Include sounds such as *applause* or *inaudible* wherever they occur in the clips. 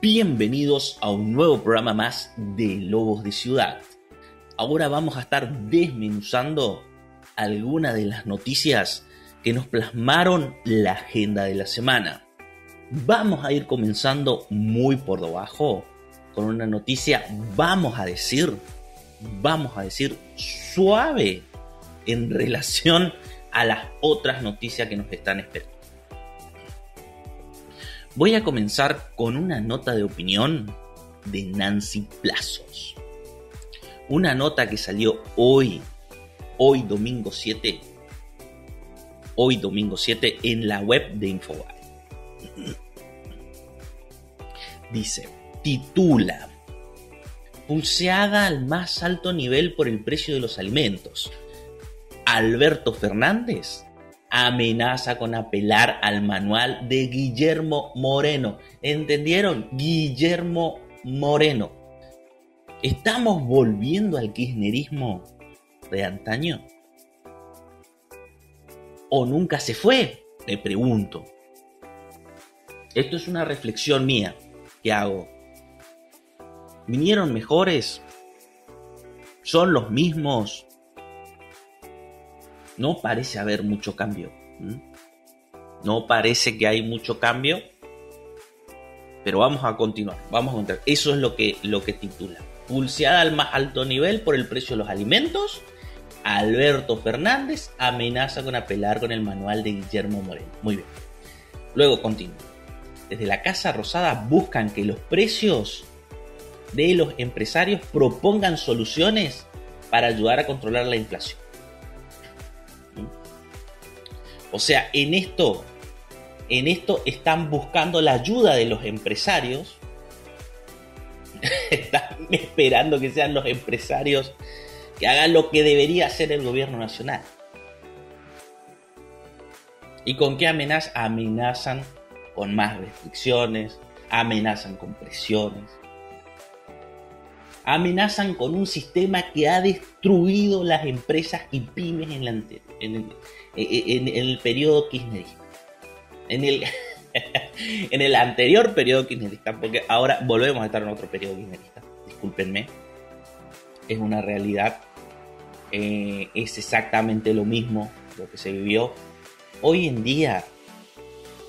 Bienvenidos a un nuevo programa más de Lobos de Ciudad. Ahora vamos a estar desmenuzando algunas de las noticias que nos plasmaron la agenda de la semana. Vamos a ir comenzando muy por debajo con una noticia, vamos a decir, vamos a decir suave en relación a las otras noticias que nos están esperando. Voy a comenzar con una nota de opinión de Nancy Plazos. Una nota que salió hoy, hoy domingo 7, hoy domingo 7 en la web de Infobae. Dice, titula, pulseada al más alto nivel por el precio de los alimentos. Alberto Fernández amenaza con apelar al manual de Guillermo Moreno. ¿Entendieron? Guillermo Moreno. ¿Estamos volviendo al kirchnerismo de antaño? ¿O nunca se fue? Me pregunto. Esto es una reflexión mía que hago. ¿Vinieron mejores? ¿Son los mismos? No parece haber mucho cambio. No parece que hay mucho cambio. Pero vamos a continuar, vamos a encontrar. Eso es lo que, lo que titula. Pulseada al más alto nivel por el precio de los alimentos, Alberto Fernández amenaza con apelar con el manual de Guillermo Moreno. Muy bien. Luego continúa. Desde la Casa Rosada buscan que los precios de los empresarios propongan soluciones para ayudar a controlar la inflación. O sea, en esto, en esto están buscando la ayuda de los empresarios. *laughs* están esperando que sean los empresarios que hagan lo que debería hacer el gobierno nacional. ¿Y con qué amenazan? Amenazan con más restricciones, amenazan con presiones, amenazan con un sistema que ha destruido las empresas y pymes en, la, en, en, el periodo kirchnerista. En el, *laughs* en el anterior periodo kirchnerista, porque ahora volvemos a estar en otro periodo kirchnerista, discúlpenme, es una realidad, eh, es exactamente lo mismo lo que se vivió. Hoy en día,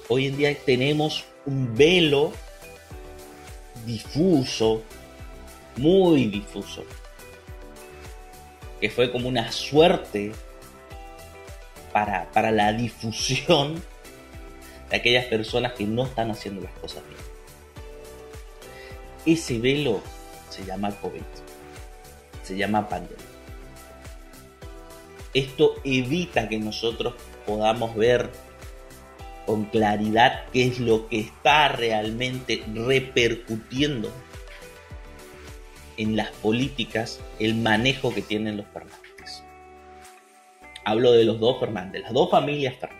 hoy en día tenemos un velo difuso, muy difuso, que fue como una suerte para, la difusión de aquellas personas que no están haciendo las cosas bien. Ese velo se llama COVID, se llama pandemia. Esto evita que nosotros podamos ver con claridad qué es lo que está realmente repercutiendo en las políticas, el manejo que tienen los Fernández. Hablo de los dos Fernández, las dos familias Fernández.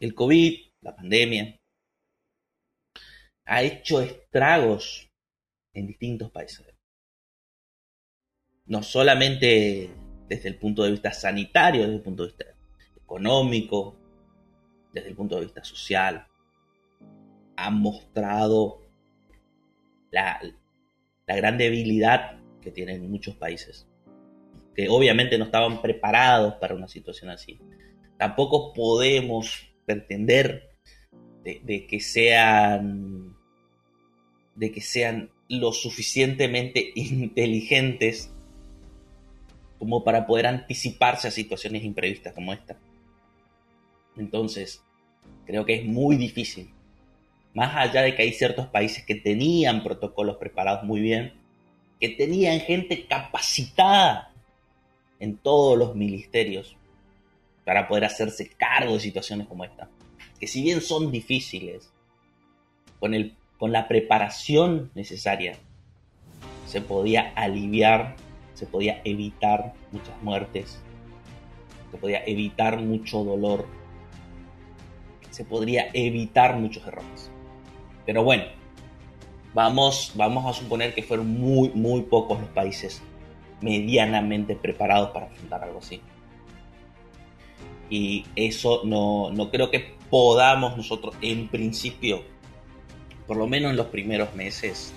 El COVID, la pandemia, ha hecho estragos en distintos países. No solamente desde el punto de vista sanitario, desde el punto de vista económico, desde el punto de vista social, ha mostrado la, la gran debilidad que tienen muchos países que obviamente no estaban preparados para una situación así. Tampoco podemos pretender de, que sean de que sean lo suficientemente *laughs* inteligentes como para poder anticiparse a situaciones imprevistas como esta. Entonces, creo que es muy difícil. Más allá de que hay ciertos países que tenían protocolos preparados muy bien, que tenían gente capacitada en todos los ministerios para poder hacerse cargo de situaciones como esta. Que si bien son difíciles, con, el, con la preparación necesaria, se podía aliviar, se podía evitar muchas muertes, se podía evitar mucho dolor, se podría evitar muchos errores. Pero bueno, vamos, vamos a suponer que fueron muy, muy pocos los países medianamente preparados para afrontar algo así. Y eso no, no creo que podamos nosotros, en principio, por lo menos en los primeros meses,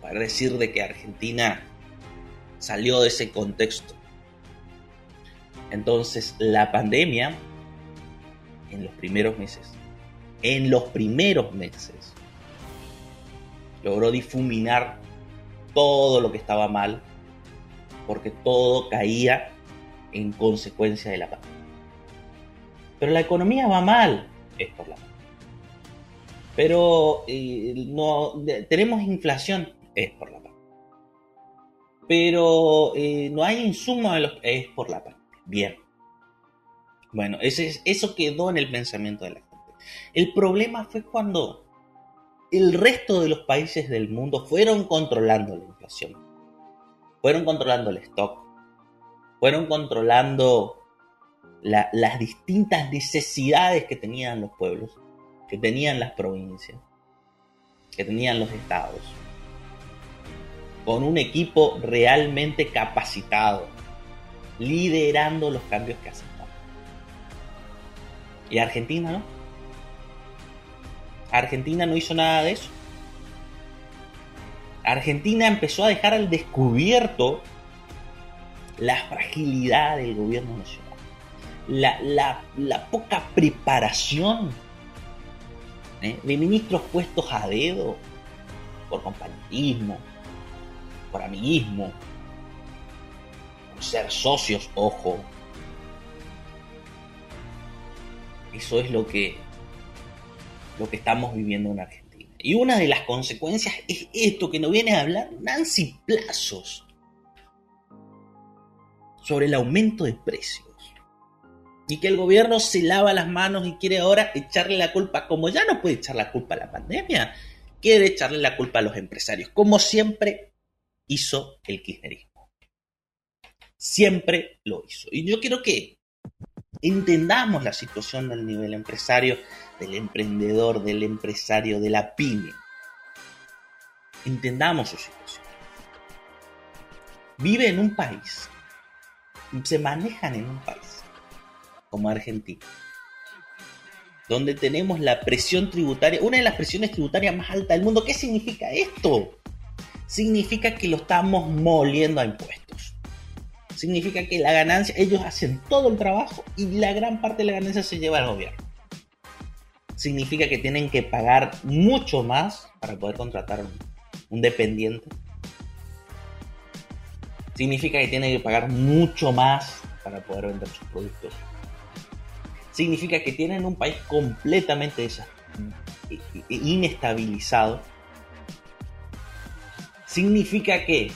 poder decir de que Argentina salió de ese contexto. Entonces, la pandemia, en los primeros meses, en los primeros meses, logró difuminar todo lo que estaba mal, porque todo caía en consecuencia de la pandemia. Pero la economía va mal, es por la. Pero eh, no, tenemos inflación, es por la pandemia. Pero eh, no hay insumos, es por la pandemia. Bien. Bueno, ese, eso quedó en el pensamiento de la gente. El problema fue cuando el resto de los países del mundo fueron controlando la inflación. Fueron controlando el stock. Fueron controlando las distintas necesidades que tenían los pueblos, que tenían las provincias, que tenían los estados. Con un equipo realmente capacitado, liderando los cambios que hacen ¿Y Argentina no? Argentina no hizo nada de eso. Argentina empezó a dejar al descubierto la fragilidad del gobierno nacional, la, poca preparación ¿eh? de ministros puestos a dedo por compañerismo, por amiguismo, por ser socios, ojo. Eso es lo que lo que estamos viviendo en Argentina. Y una de las consecuencias es esto que nos viene a hablar Nancy Plazos sobre el aumento de precios. Y que el gobierno se lava las manos y quiere ahora echarle la culpa, como ya no puede echar la culpa a la pandemia, quiere echarle la culpa a los empresarios, como siempre hizo el kirchnerismo. Siempre lo hizo. Y yo quiero que entendamos la situación del nivel empresario, del emprendedor, del empresario, de la pyme. Entendamos su situación. Vive en un país, se manejan en un país como Argentina, donde tenemos la presión tributaria, una de las presiones tributarias más altas del mundo. ¿Qué significa esto? Significa que lo estamos moliendo a impuestos significa que la ganancia, ellos hacen todo el trabajo y la gran parte de la ganancia se lleva al gobierno. Significa que tienen que pagar mucho más para poder contratar un, dependiente. Significa que tienen que pagar mucho más para poder vender sus productos. Significa que tienen un país completamente inestabilizado. Significa que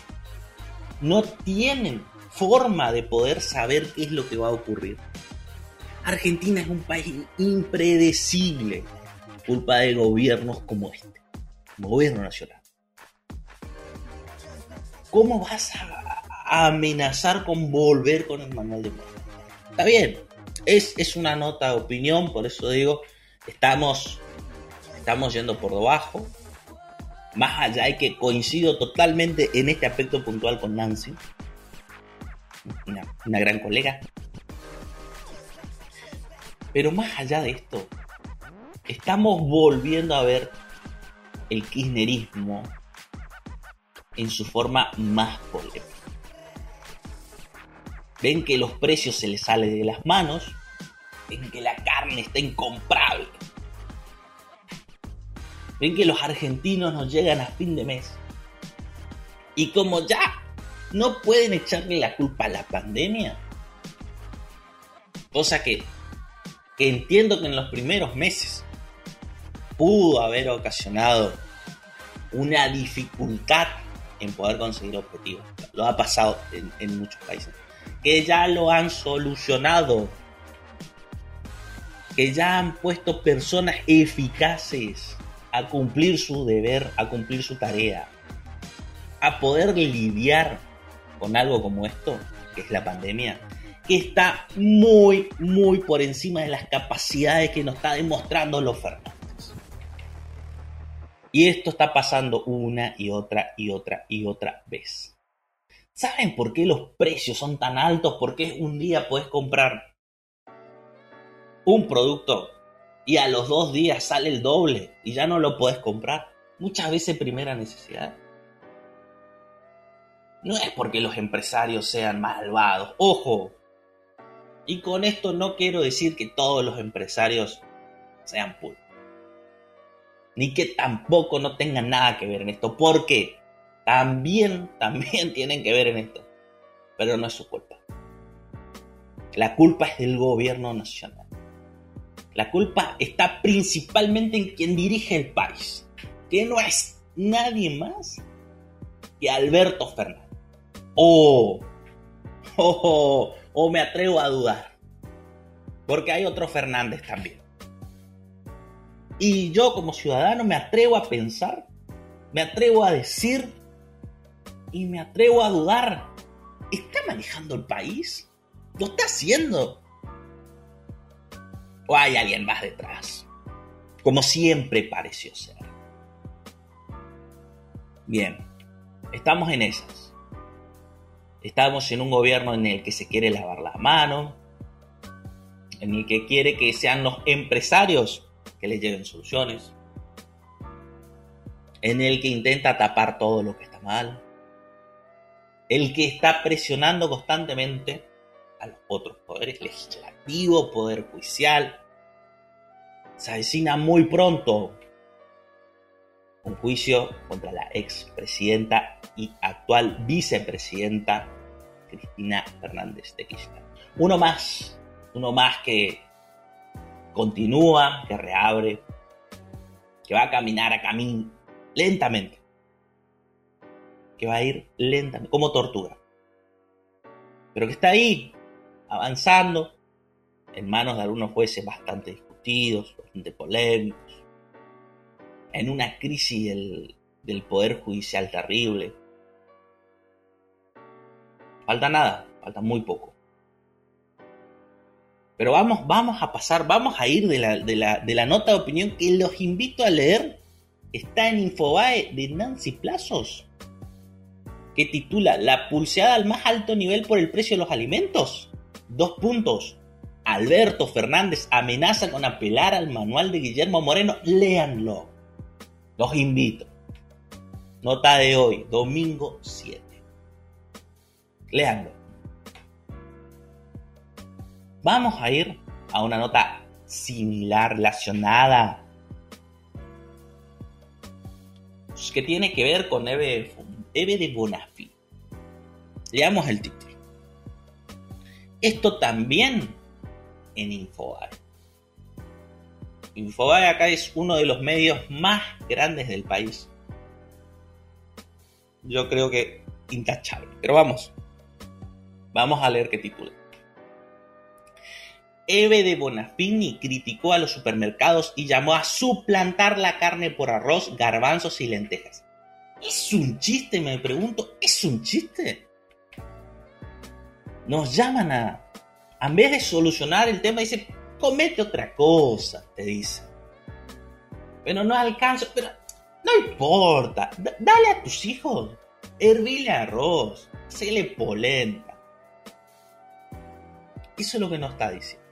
no tienen forma de poder saber qué es lo que va a ocurrir. Argentina es un país impredecible, culpa de gobiernos como este, como gobierno nacional. ¿Cómo vas a, amenazar con volver con el manual de muerte? Está bien, es, es una nota de opinión, por eso digo, estamos, estamos yendo por debajo. Más allá de que coincido totalmente en este aspecto puntual con Nancy, una, gran colega. Pero más allá de esto, estamos volviendo a ver el kirchnerismo en su forma más polémica. Ven que los precios se les salen de las manos, ven que la carne está incomprable, ven que los argentinos nos llegan a fin de mes. Y como ya no pueden echarle la culpa a la pandemia. Cosa que, entiendo que en los primeros meses pudo haber ocasionado una dificultad en poder conseguir objetivos. Lo ha pasado en, en, muchos países. Que ya lo han solucionado. Que ya han puesto personas eficaces a cumplir su deber, a cumplir su tarea. A poder lidiar con algo como esto, que es la pandemia, que está muy, muy por encima de las capacidades que nos está demostrando los Fernández. Y esto está pasando una y otra y otra y otra vez. ¿Saben por qué los precios son tan altos? Porque un día puedes comprar un producto y a los dos días sale el doble y ya no lo puedes comprar. Muchas veces primera necesidad. No es porque los empresarios sean malvados, ojo. Y con esto no quiero decir que todos los empresarios sean puros. Ni que tampoco no tengan nada que ver en esto, porque también, también *laughs* tienen que ver en esto. Pero no es su culpa. La culpa es del gobierno nacional. La culpa está principalmente en quien dirige el país, que no es nadie más que Alberto Fernández. O, *laughs* oh, o me atrevo a dudar, porque hay otro Fernández también. Y yo como ciudadano me atrevo a pensar, me atrevo a decir y me atrevo a dudar. ¿Está manejando el país? ¿Lo está haciendo? ¿O hay alguien más detrás? Como siempre pareció ser. Bien, estamos en esas. Estamos en un gobierno en el que se quiere lavar las manos, en el que quiere que sean los empresarios que le lleven soluciones, en el que intenta tapar todo lo que está mal, el que está presionando constantemente a los otros poderes, legislativo, poder judicial. Se avecina muy pronto un juicio contra la expresidenta y actual vicepresidenta Cristina Fernández de Kirchner. Uno más, uno más que continúa, que reabre, que va a caminar a camino lentamente, que va a ir lentamente, como tortuga, pero que está ahí, avanzando, en manos de algunos jueces bastante discutidos, bastante polémicos, en una crisis del Poder Judicial terrible. Falta nada, falta muy poco. Pero vamos, vamos a pasar, vamos a ir de la, de, la, de la nota de opinión que los invito a leer. Está en Infobae de Nancy Plazos, que titula La pulseada al más alto nivel por el precio de los alimentos. Dos puntos. Alberto Fernández amenaza con apelar al manual de Guillermo Moreno. Léanlo. Los invito. Nota de hoy, domingo 7. Léanlo. Vamos a ir a una nota similar, relacionada, que tiene que ver con Eve, de Bonafide. Leamos el título. Esto también en Infobae. Infobae acá es uno de los medios más grandes del país. Yo creo que intachable. Pero vamos. Vamos a leer qué título. Eve de Bonafini criticó a los supermercados y llamó a suplantar la carne por arroz, garbanzos y lentejas. ¿Es un chiste? Me pregunto, ¿es un chiste? Nos llaman a... En vez de solucionar el tema, dice, comete otra cosa, te dice. Pero no alcanzo, pero no importa, dale a tus hijos, hervile arroz, se le polenta. Eso es lo que nos está diciendo.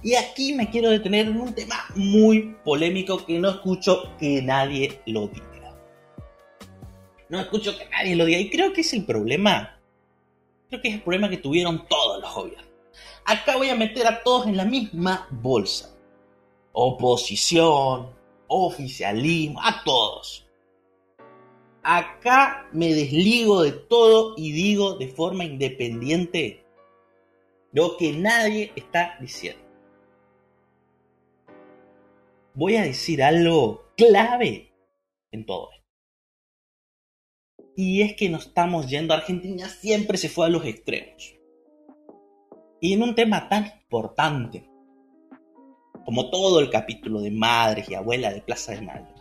Y aquí me quiero detener en un tema muy polémico que no escucho que nadie lo diga. No escucho que nadie lo diga. Y creo que es el problema. Creo que es el problema que tuvieron todos los gobiernos. Acá voy a meter a todos en la misma bolsa. Oposición, oficialismo, a todos. Acá me desligo de todo y digo de forma independiente lo que nadie está diciendo voy a decir algo clave en todo esto. Y es que nos estamos yendo, Argentina siempre se fue a los extremos. Y en un tema tan importante como todo el capítulo de madres y abuelas de Plaza de Mayo,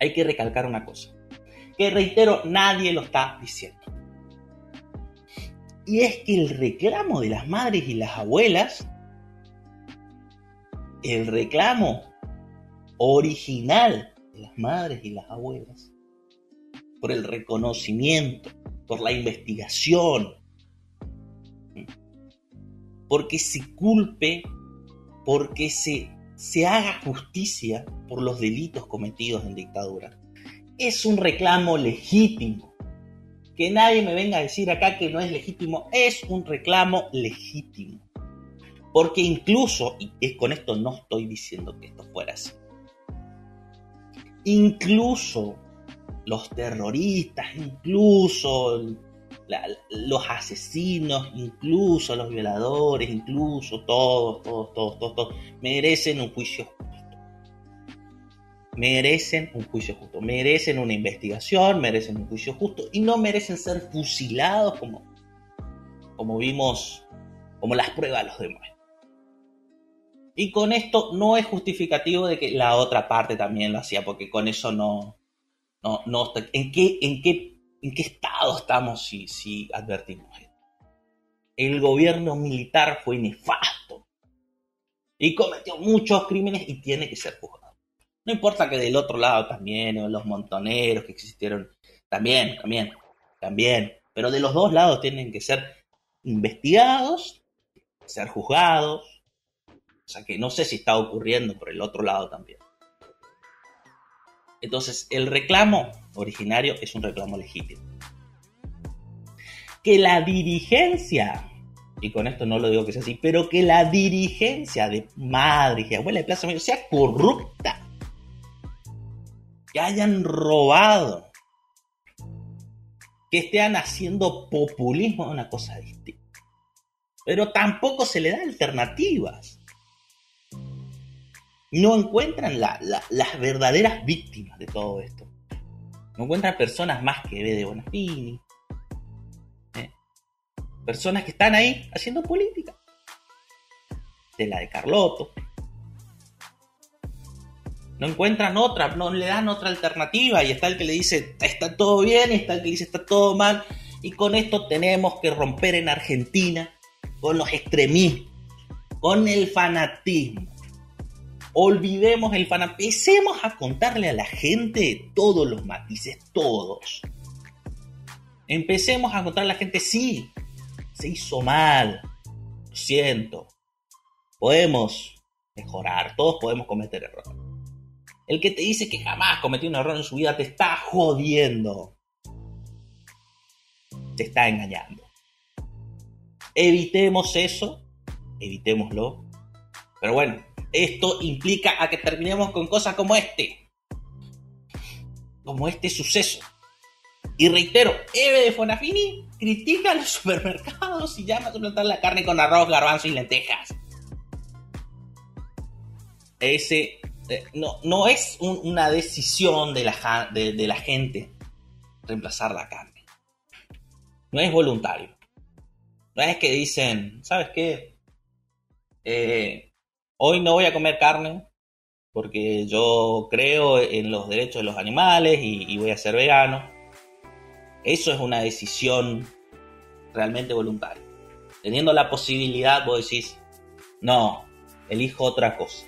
hay que recalcar una cosa, que reitero, nadie lo está diciendo. Y es que el reclamo de las madres y las abuelas el reclamo original de las madres y las abuelas por el reconocimiento, por la investigación, porque se culpe porque se, se haga justicia por los delitos cometidos en dictadura. Es un reclamo legítimo. Que nadie me venga a decir acá que no es legítimo, es un reclamo legítimo. Porque incluso, y con esto no estoy diciendo que esto fuera así, incluso los terroristas, incluso los asesinos, incluso los violadores, incluso todos, todos, todos, todos, todos, merecen un juicio. Merecen un juicio justo, merecen una investigación, merecen un juicio justo y no merecen ser fusilados como, como vimos, como las pruebas los demuestran. Y con esto no es justificativo de que la otra parte también lo hacía, porque con eso no, no, no, ¿en qué, en qué, en qué estado estamos si, si advertimos esto? El gobierno militar fue nefasto y cometió muchos crímenes y tiene que ser juzgado. No importa que del otro lado también, o los montoneros que existieron, también, también, también, pero de los dos lados tienen que ser investigados, ser juzgados, o sea que no sé si está ocurriendo por el otro lado también. Entonces, el reclamo originario es un reclamo legítimo. Que la dirigencia, y con esto no lo digo que sea así, pero que la dirigencia de madre y abuela de Plaza Mayor sea corrupta, que hayan robado, que estén haciendo populismo una cosa distinta. Pero tampoco se le da alternativas no encuentran las verdaderas víctimas de todo esto. No encuentran personas más que de Bonafini. ¿eh? Personas que están ahí haciendo política. De la de Carlotto. No encuentran otra, no le dan otra alternativa. Y está el que le dice está todo bien, y está el que dice está todo mal. Y con esto tenemos que romper en Argentina con los extremismos, con el fanatismo Olvidemos el fan. Empecemos a contarle a la gente todos los matices, todos. Empecemos a contarle a la gente, sí, se hizo mal. Lo siento. Podemos mejorar, todos podemos cometer errores. El que te dice que jamás cometió un error en su vida te está jodiendo. Te está engañando. Evitemos eso, evitémoslo. Pero bueno, esto implica a que terminemos con cosas como este. Como este suceso. Y reitero, Eve de Fonafini critica a los *laughs* supermercados y llama a suplantar la carne con arroz, garbanzo y lentejas. Ese no, no es una decisión de la, de, la gente reemplazar la carne. No es voluntario. No es que dicen, ¿sabes qué? Eh, hoy no voy a comer carne porque yo creo en los derechos de los animales y, voy a ser vegano. Eso es una decisión realmente voluntaria. Teniendo la posibilidad, vos decís, no, elijo otra cosa.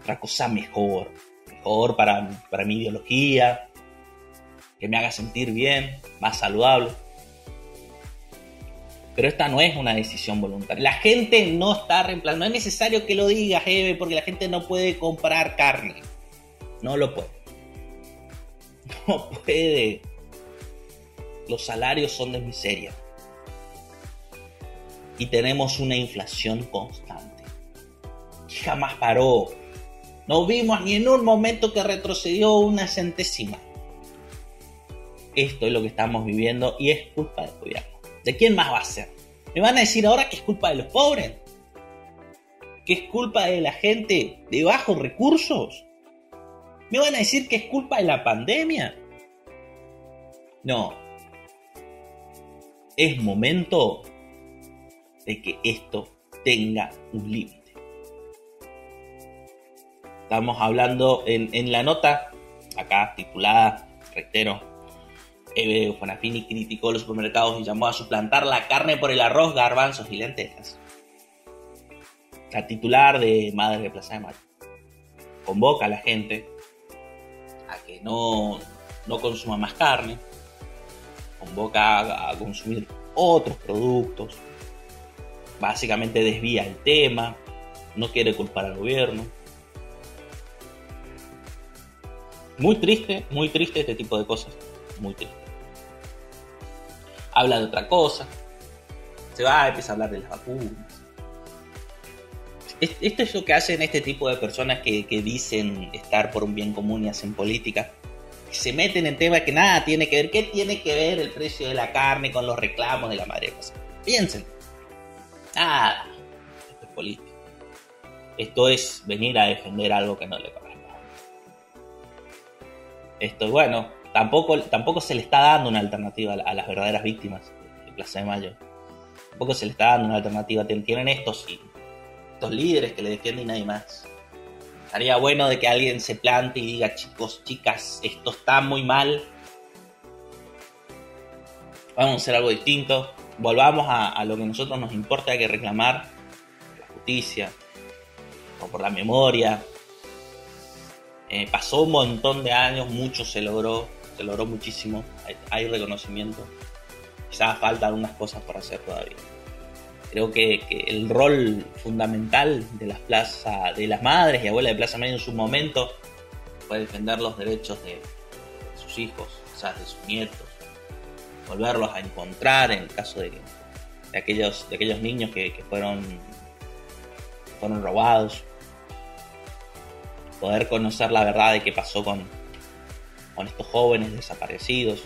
Otra cosa mejor. Mejor para, para mi ideología. Que me haga sentir bien, más saludable. Pero esta no es una decisión voluntaria. La gente no está reemplazando. No es necesario que lo digas, Eve, porque la gente no puede comprar carne. No lo puede. *laughs* No puede. Los salarios son de miseria. Y tenemos una inflación constante. jamás paró. No vimos ni en un momento que retrocedió una centésima. Esto es lo que estamos viviendo y es culpa del gobierno. ¿De quién más va a ser? ¿Me van a decir ahora que es culpa de los pobres? ¿Que es culpa de la gente de bajos recursos? ¿Me van a decir que es culpa de la pandemia? No. Es momento de que esto tenga un límite. Estamos hablando en, la nota, acá titulada, reitero, Eve Fanafini criticó los supermercados y llamó a suplantar la carne por el arroz, garbanzos y lentejas. La titular de Madre de Plaza de Mayo convoca a la gente a que no, no consuma más carne, convoca a, consumir otros productos, básicamente desvía el tema, no quiere culpar al gobierno. Muy triste, muy triste este tipo de cosas. Muy triste. Habla de otra cosa. Se va, empieza a hablar de las vacunas. Esto es lo que hacen este tipo de personas que, dicen estar por un bien común y hacen política. Se meten en temas que nada tiene que ver. ¿Qué tiene que ver el precio de la carne con los reclamos de la madre? piensen. Nada. Esto es política. Esto es venir a defender algo que no le corresponde. Esto, bueno, tampoco, tampoco se le está dando una alternativa a, las verdaderas víctimas de Plaza de Mayo. Tampoco se le está dando una alternativa. Tienen estos, estos líderes que le defienden y nadie más. Estaría bueno de que alguien se plante y diga, chicos, chicas, esto está muy mal. Vamos a hacer algo distinto. Volvamos a, lo que a nosotros nos importa, hay que reclamar la justicia, o por la memoria. Eh, pasó un montón de años, mucho se logró, se logró muchísimo, hay, reconocimiento. Quizás falta algunas cosas por hacer todavía. Creo que, el rol fundamental de las plazas, de las madres y abuelas de Plaza Medio en su momento fue defender los derechos de, sus hijos, quizás de sus nietos, volverlos a encontrar en el caso de, aquellos, de aquellos niños que, que fueron, fueron robados, poder conocer la verdad de qué pasó con, con estos jóvenes desaparecidos.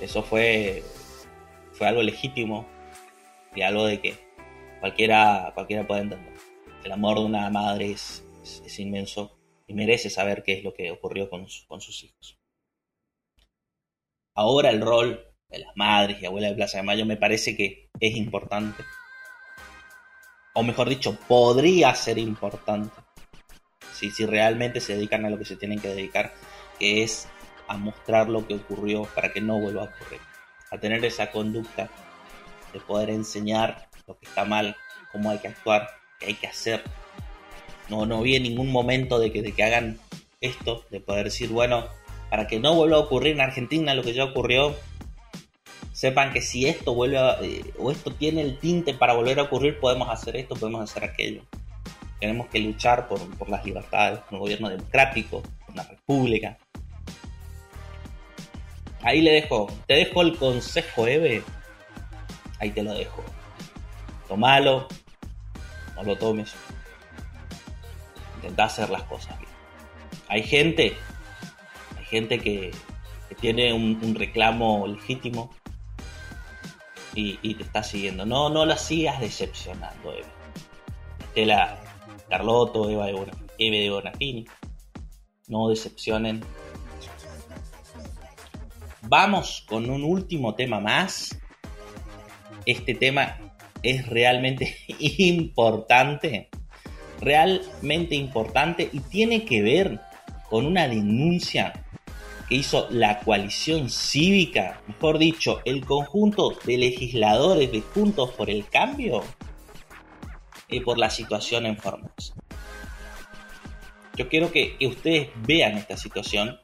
Eso fue, fue algo legítimo y algo de que cualquiera, cualquiera puede entender. El amor de una madre es, es, inmenso y merece saber qué es lo que ocurrió con, con sus hijos. Ahora el rol de las madres y abuelas de Plaza de Mayo me parece que es importante. O mejor dicho, podría ser importante si, realmente se dedican a lo que se tienen que dedicar, que es a mostrar lo que ocurrió para que no vuelva a ocurrir, a tener esa conducta de poder enseñar lo que está mal, cómo hay que actuar, qué hay que hacer. No, no vi en ningún momento de que, de que hagan esto, de poder decir, bueno, para que no vuelva a ocurrir en Argentina lo que ya ocurrió, sepan que si esto vuelve eh, o esto tiene el tinte para volver a ocurrir, podemos hacer esto, podemos hacer aquello. Tenemos que luchar por, por las libertades, por un gobierno democrático, una república. Ahí le dejo, te dejo el consejo, Eve. Ahí te lo dejo. Tomalo, no lo tomes. Intenta hacer las cosas bien. Hay gente, hay gente que, tiene un, reclamo legítimo y, te está siguiendo. No, no la sigas decepcionando, Eve. Estela, Carlotto, Eva de, Bonafini. No decepcionen. Vamos con un último tema más. Este tema es realmente *laughs* importante. Realmente importante y tiene que ver con una denuncia que hizo la coalición cívica, mejor dicho, el conjunto de legisladores de Juntos por el Cambio, por la situación en Formosa. Yo quiero que, ustedes vean esta situación,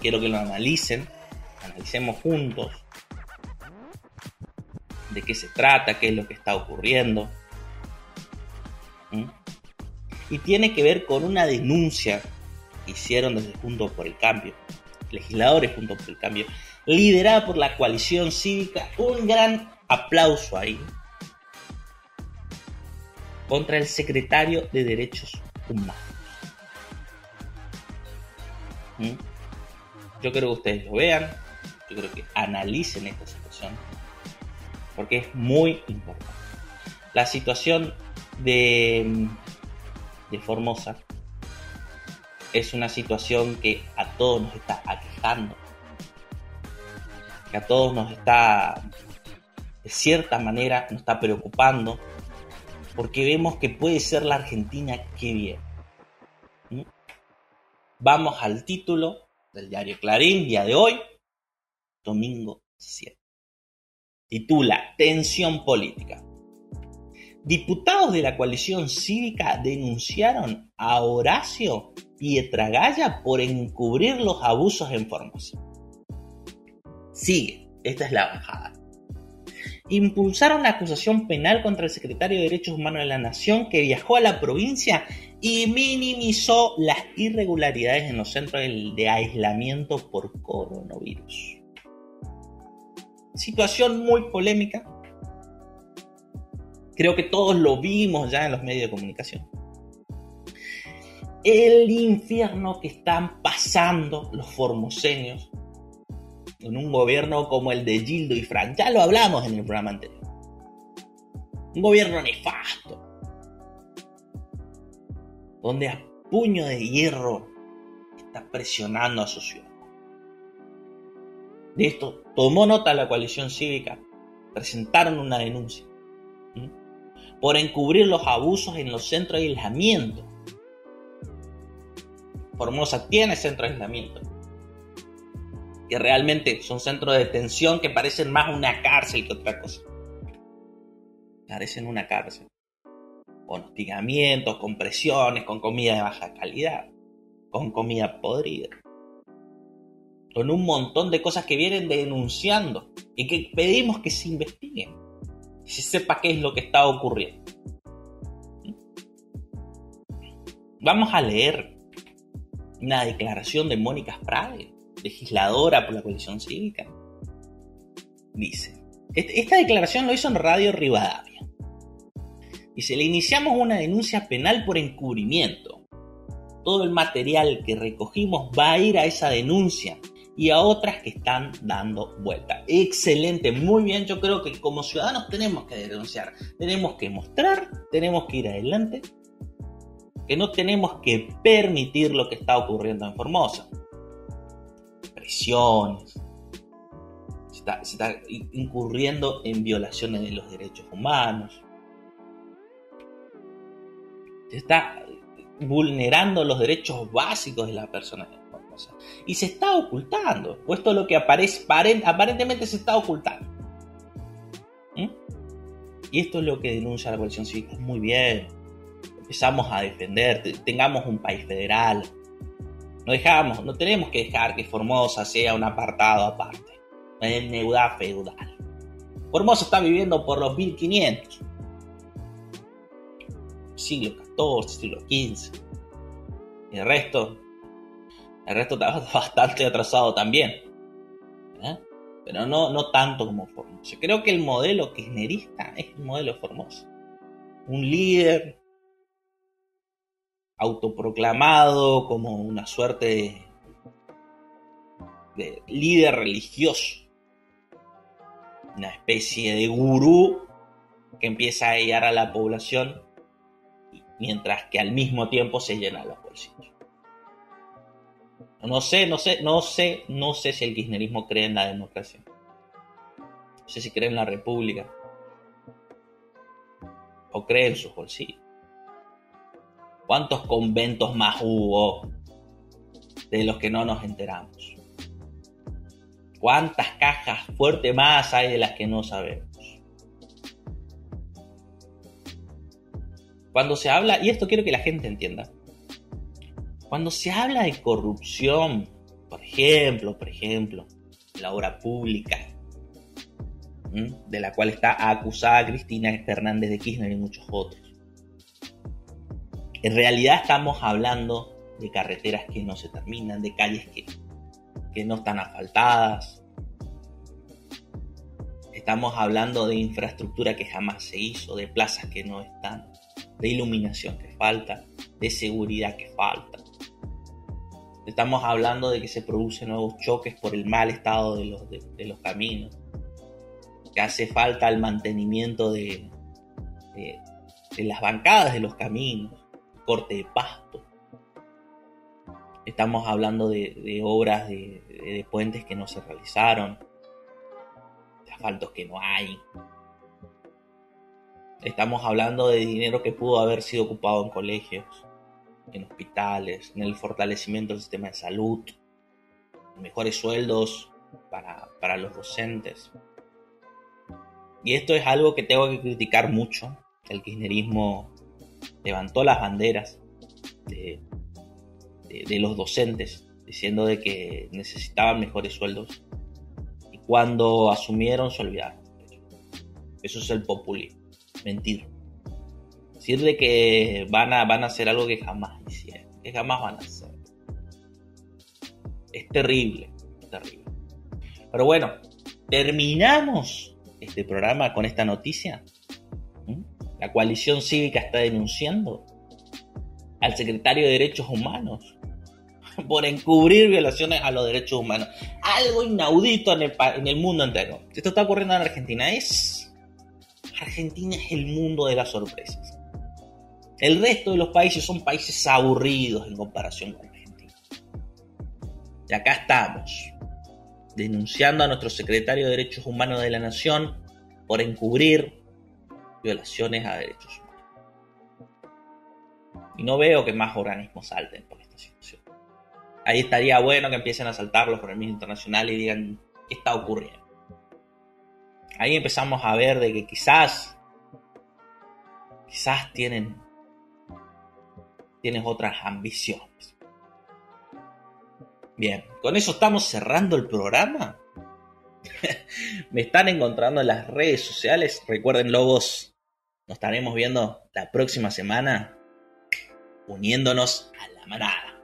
quiero que lo analicen, analicemos juntos de qué se trata, qué es lo que está ocurriendo. Y tiene que ver con una denuncia que hicieron desde Juntos por el Cambio, legisladores Juntos por el Cambio, liderada por la coalición cívica. Un gran aplauso ahí contra el secretario de Derechos Humanos. ¿Mm? Yo creo que ustedes lo vean, yo creo que analicen esta situación, porque es muy importante. La situación de, de Formosa es una situación que a todos nos está aquejando, que a todos nos está, de cierta manera, nos está preocupando, porque vemos que puede ser la Argentina que viene. ¿Mm? Vamos al título del diario Clarín, día de hoy, domingo 7. Titula Tensión política. Diputados de la coalición cívica denunciaron a Horacio Pietragaya por encubrir los abusos en Formosa. Sigue, esta es la bajada. Impulsaron la acusación penal contra el secretario de Derechos Humanos de la Nación que viajó a la provincia y minimizó las irregularidades en los centros de aislamiento por coronavirus. Situación muy polémica. Creo que todos lo vimos ya en los medios de comunicación. El infierno que están pasando los formoseños en un gobierno como el de Gildo y Frank. Ya lo hablamos en el programa anterior. Un gobierno nefasto. Donde a puño de hierro está presionando a su ciudad. De esto tomó nota la coalición cívica. Presentaron una denuncia. Por encubrir los abusos en los centros de aislamiento. Formosa tiene centro de aislamiento que realmente son centros de detención que parecen más una cárcel que otra cosa. Parecen una cárcel. Con hostigamientos, con presiones, con comida de baja calidad, con comida podrida. Con un montón de cosas que vienen denunciando y que pedimos que se investiguen. Que se sepa qué es lo que está ocurriendo. Vamos a leer una declaración de Mónica Frade legisladora por la coalición cívica, dice, esta declaración lo hizo en Radio Rivadavia. Dice, le iniciamos una denuncia penal por encubrimiento. Todo el material que recogimos va a ir a esa denuncia y a otras que están dando vuelta. Excelente, muy bien. Yo creo que como ciudadanos tenemos que denunciar, tenemos que mostrar, tenemos que ir adelante, que no tenemos que permitir lo que está ocurriendo en Formosa se está, incurriendo en violaciones de los derechos humanos, se está vulnerando los derechos básicos de la persona y se está ocultando, puesto lo que aparece, aparentemente se está ocultando. ¿Mm? Y esto es lo que denuncia la coalición cívica. Muy bien, empezamos a defender, tengamos un país federal, no dejamos, no tenemos que dejar que Formosa sea un apartado aparte. Es neudad feudal. Formosa está viviendo por los 1500. Siglo XIV, siglo XV. Y el resto, el resto está *laughs* bastante atrasado también. ¿eh? Pero no, no tanto como Formosa. Creo que el modelo kirchnerista es el modelo Formosa. Un líder autoproclamado como una suerte de, líder religioso, una especie de gurú que empieza a guiar a la población mientras que al mismo tiempo se llena los bolsillos. No sé, no sé, no sé, no sé si el kirchnerismo cree en la democracia. No sé si cree en la república. O cree en sus bolsillos. ¿Cuántos conventos más hubo de los que no nos enteramos? ¿Cuántas cajas fuertes más hay de las que no sabemos? Cuando se habla, y esto quiero que la gente entienda, cuando se habla de corrupción, por ejemplo, por ejemplo, la obra pública, de la cual está acusada Cristina Fernández de Kirchner y muchos otros, en realidad estamos hablando de carreteras que no se terminan, de calles que, que no están asfaltadas. Estamos hablando de infraestructura que jamás se hizo, de plazas que no están, de iluminación que falta, de seguridad que falta. Estamos hablando de que se producen nuevos choques por el mal estado de los, de, los caminos, que hace falta el mantenimiento de, de las bancadas de los caminos, corte de pasto. Estamos hablando de, obras de, puentes que no se realizaron, de asfaltos que no hay. Estamos hablando de dinero que pudo haber sido ocupado en colegios, en hospitales, en el fortalecimiento del sistema de salud, mejores sueldos para, para los docentes. Y esto es algo que tengo que criticar mucho. El kirchnerismo levantó las banderas de, los docentes, diciendo de que necesitaban mejores sueldos. Y cuando asumieron se olvidaron. Eso es el populismo. Mentir. Decirle que van a, van a hacer algo que jamás hicieron, que jamás van a hacer. Es terrible, terrible. Pero bueno, terminamos este programa con esta noticia. La coalición cívica está denunciando al secretario de Derechos Humanos *laughs* por encubrir violaciones a los derechos humanos. Algo inaudito en el, en el mundo entero. Esto está ocurriendo en Argentina. Es Argentina es el mundo de las sorpresas. El resto de los países son países aburridos en comparación con Argentina. Y acá estamos, denunciando a nuestro secretario de Derechos Humanos de la Nación por encubrir violaciones a derechos humanos. Y no veo que más organismos salten por esta situación. Ahí estaría bueno que empiecen a saltar los organismos internacionales y digan qué está ocurriendo. Ahí empezamos a ver de que quizás, quizás tienen, tienes otras ambiciones. Bien, con eso estamos cerrando el programa. *laughs* Me están encontrando en las redes sociales. Recuerden, lobos, nos estaremos viendo la próxima semana uniéndonos a la manada.